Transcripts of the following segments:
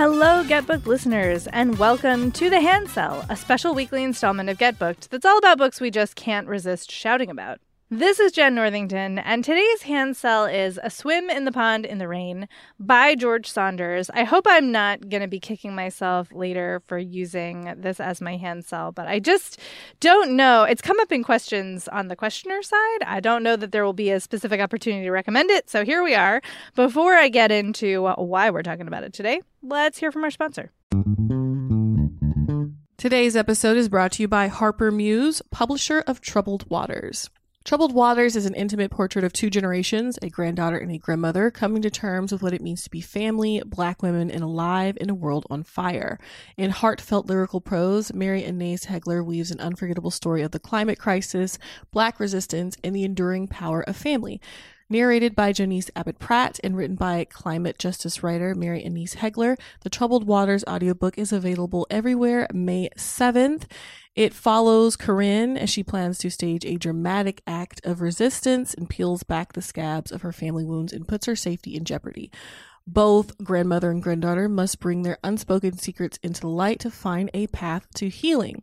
Hello, GetBooked listeners, and welcome to the Hand Sell, a special weekly installment of Get Booked that's all about books we just can't resist shouting about. This is Jen Northington, and today's hand sell is A Swim in the Pond in the Rain by George Saunders. I hope I'm not going to be kicking myself later for using this as my hand sell, but I just don't know. It's come up in questions on the questioner side. I don't know that there will be a specific opportunity to recommend it, so here we are. Before I get into why we're talking about it today, let's hear from our sponsor. Today's episode is brought to you by Harper Muse, publisher of Troubled Waters. Troubled Waters is an intimate portrait of two generations, a granddaughter and a grandmother, coming to terms with what it means to be family, black women, and alive in a world on fire. In heartfelt lyrical prose, Mary Annaïse Heglar weaves an unforgettable story of the climate crisis, black resistance, and the enduring power of family. Narrated by Janice Abbott Pratt and written by climate justice writer Mary Annaïse Heglar. the Troubled Waters audiobook is available everywhere May 7th. It follows Corinne as she plans to stage a dramatic act of resistance and peels back the scabs of her family wounds and puts her safety in jeopardy. Both grandmother and granddaughter must bring their unspoken secrets into light to find a path to healing.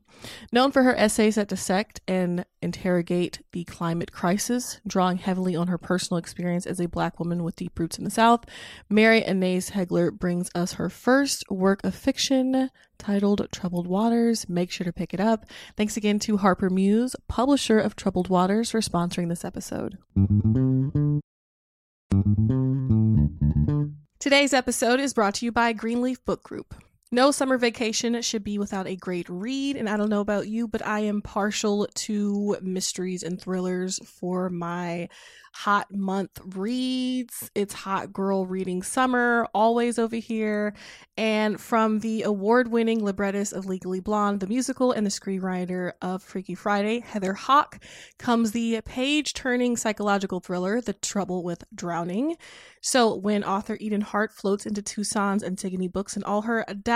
Known for her essays that dissect and interrogate the climate crisis, drawing heavily on her personal experience as a black woman with deep roots in the South, Mary Annaïse Heglar brings us her first work of fiction titled Troubled Waters. Make sure to pick it up. Thanks again to Harper Muse, publisher of Troubled Waters, for sponsoring this episode. Today's episode is brought to you by Greenleaf Book Group. No summer vacation should be without a great read, and I don't know about you, but I am partial to mysteries and thrillers for my hot month reads. It's hot girl reading summer, always over here. And from the award winning librettist of Legally Blonde, the musical, and the screenwriter of Freaky Friday, Heather Hach, comes the page turning psychological thriller, The Trouble with Drowning. So, when author Eden Hart floats into Tucson's Antigone books and all her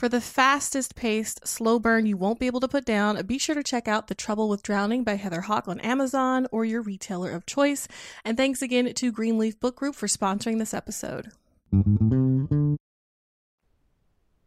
For the fastest paced, slow burn you won't be able to put down, be sure to check out The Trouble with Drowning by Heather Hach on Amazon or your retailer of choice. And thanks again to Greenleaf Book Group for sponsoring this episode.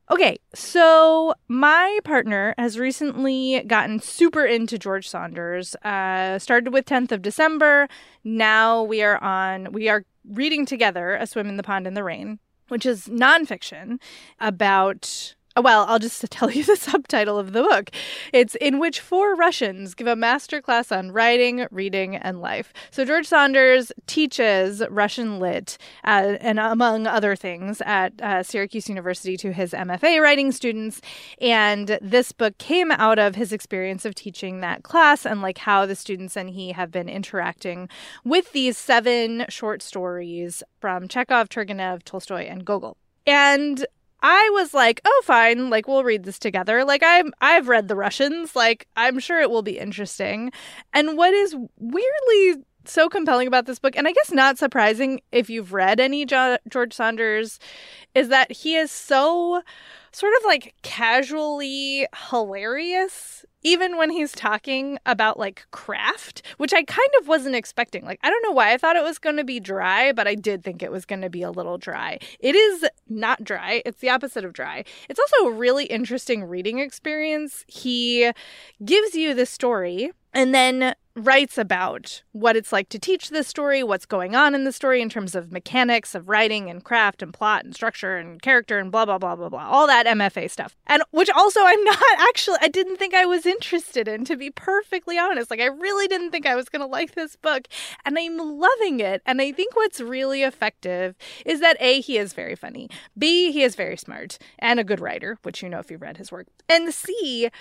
Okay, so my partner has recently gotten super into George Saunders. Uh, started with 10th of December. Now we are on, we are reading together A Swim in the Pond in the Rain, which is nonfiction about well, I'll just tell you the subtitle of the book. It's in which four Russians give a master class on writing, reading, and life. So George Saunders teaches Russian lit, uh, and among other things, at uh, Syracuse University to his MFA writing students. And this book came out of his experience of teaching that class and like how the students and he have been interacting with these seven short stories from Chekhov, Turgenev, Tolstoy, and Gogol. And I was like, "Oh, fine. Like we'll read this together. Like I'm I've read The Russians. Like I'm sure it will be interesting." And what is weirdly so compelling about this book, and I guess not surprising if you've read any jo- George Saunders, is that he is so sort of like casually hilarious even when he's talking about like craft, which I kind of wasn't expecting. Like, I don't know why I thought it was going to be dry, but I did think it was going to be a little dry. It is not dry, it's the opposite of dry. It's also a really interesting reading experience. He gives you the story and then writes about what it's like to teach this story, what's going on in the story in terms of mechanics of writing and craft and plot and structure and character and blah blah blah blah blah. All that MFA stuff. And which also I'm not actually I didn't think I was interested in to be perfectly honest. Like I really didn't think I was going to like this book and I'm loving it. And I think what's really effective is that A he is very funny. B he is very smart and a good writer, which you know if you've read his work. And C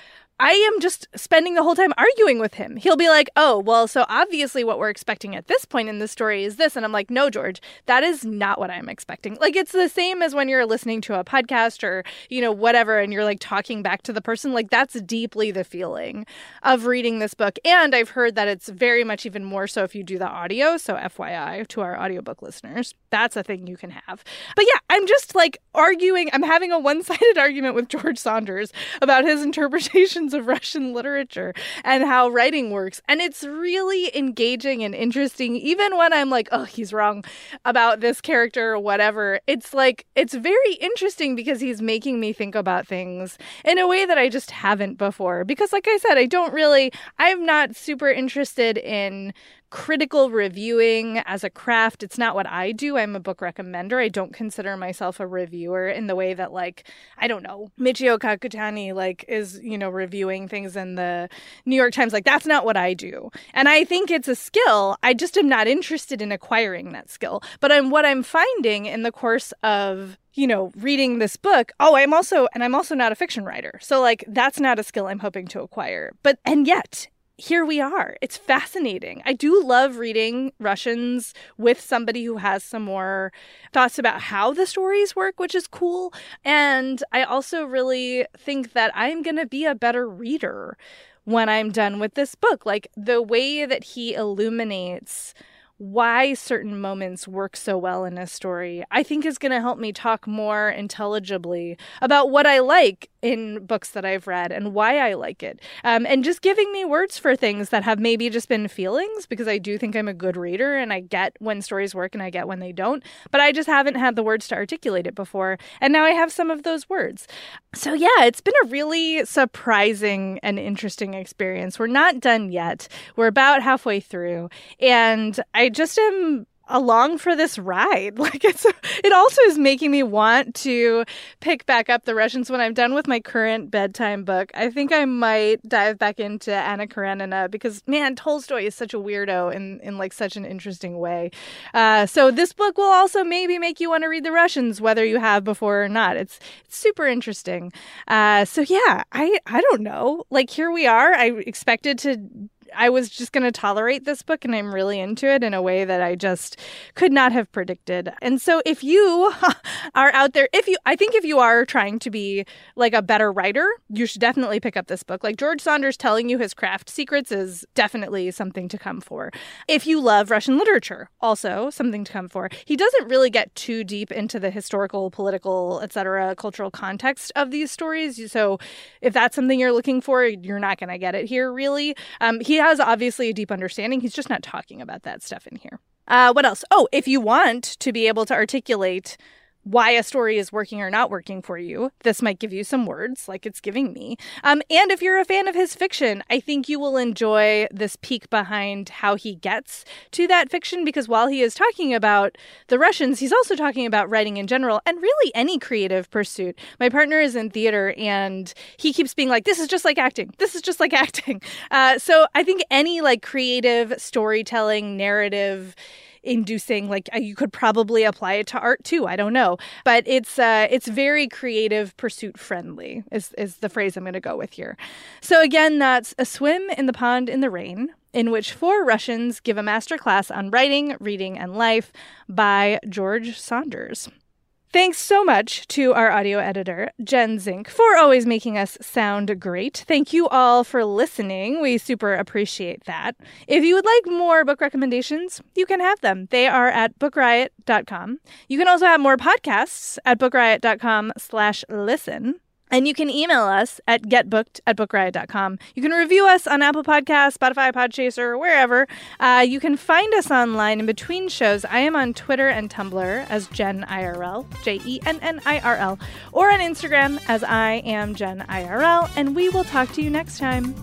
I am just spending the whole time arguing with him. He'll be like, oh, well, so obviously what we're expecting at this point in the story is this. And I'm like, no, George, that is not what I'm expecting. Like, it's the same as when you're listening to a podcast or, you know, whatever, and you're like talking back to the person. Like, that's deeply the feeling of reading this book. And I've heard that it's very much even more so if you do the audio. So, FYI to our audiobook listeners, that's a thing you can have. But yeah, I'm just like arguing, I'm having a one sided argument with George Saunders about his interpretations of Russian literature and how writing works. And it's really engaging and interesting, even when I'm like, oh, he's wrong about this character or whatever. It's like, it's very interesting because he's making me think about things in a way that I just haven't before. Because, like I said, I don't really, I'm not super interested in critical reviewing as a craft. It's not what I do. I'm a book recommender. I don't consider myself a reviewer in the way that like, I don't know, Michiko Kakutani like is, you know, reviewing things in the New York Times. Like that's not what I do. And I think it's a skill. I just am not interested in acquiring that skill. But I'm what I'm finding in the course of you know, reading this book, oh, I'm also, and I'm also not a fiction writer. So, like, that's not a skill I'm hoping to acquire. But, and yet, here we are. It's fascinating. I do love reading Russians with somebody who has some more thoughts about how the stories work, which is cool. And I also really think that I'm going to be a better reader when I'm done with this book. Like the way that he illuminates why certain moments work so well in a story, I think is going to help me talk more intelligibly about what I like in books that I've read and why I like it. Um, and just giving me words for things that have maybe just been feelings because I do think I'm a good reader and I get when stories work and I get when they don't. But I just haven't had the words to articulate it before. And now I have some of those words. So, yeah, it's been a really surprising and interesting experience. We're not done yet, we're about halfway through. And I just am along for this ride. Like it's it also is making me want to pick back up the Russians when I'm done with my current bedtime book. I think I might dive back into Anna Karenina because man, Tolstoy is such a weirdo in in like such an interesting way. Uh, so this book will also maybe make you want to read the Russians whether you have before or not. It's it's super interesting. Uh, so yeah, I I don't know. Like here we are. I expected to I was just going to tolerate this book and I'm really into it in a way that I just could not have predicted. And so if you are out there, if you, I think if you are trying to be like a better writer, you should definitely pick up this book. Like George Saunders telling you his craft secrets is definitely something to come for. If you love Russian literature, also something to come for. He doesn't really get too deep into the historical, political, etc., cultural context of these stories. So if that's something you're looking for, you're not going to get it here really. Um, he has obviously a deep understanding. He's just not talking about that stuff in here. Uh, what else? Oh, if you want to be able to articulate why a story is working or not working for you. This might give you some words, like it's giving me. Um, and if you're a fan of his fiction, I think you will enjoy this peek behind how he gets to that fiction because while he is talking about the Russians, he's also talking about writing in general and really any creative pursuit. My partner is in theater and he keeps being like, this is just like acting. This is just like acting. Uh, so I think any like creative storytelling, narrative, inducing like uh, you could probably apply it to art too i don't know but it's uh it's very creative pursuit friendly is is the phrase i'm going to go with here so again that's a swim in the pond in the rain in which four Russians give a master class on writing, reading, and life by George Saunders. Thanks so much to our audio editor, Jen Zink, for always making us sound great. Thank you all for listening. We super appreciate that. If you would like more book recommendations, you can have them. They are at bookriot.com. You can also have more podcasts at bookriot.com slash listen. And you can email us at getbooked at bookriot.com. You can review us on Apple Podcasts, Spotify, Podchaser, wherever. Uh, you can find us online in between shows. I am on Twitter and Tumblr as Jen IRL, J E N N I R L, or on Instagram as I am Jen IRL. And we will talk to you next time.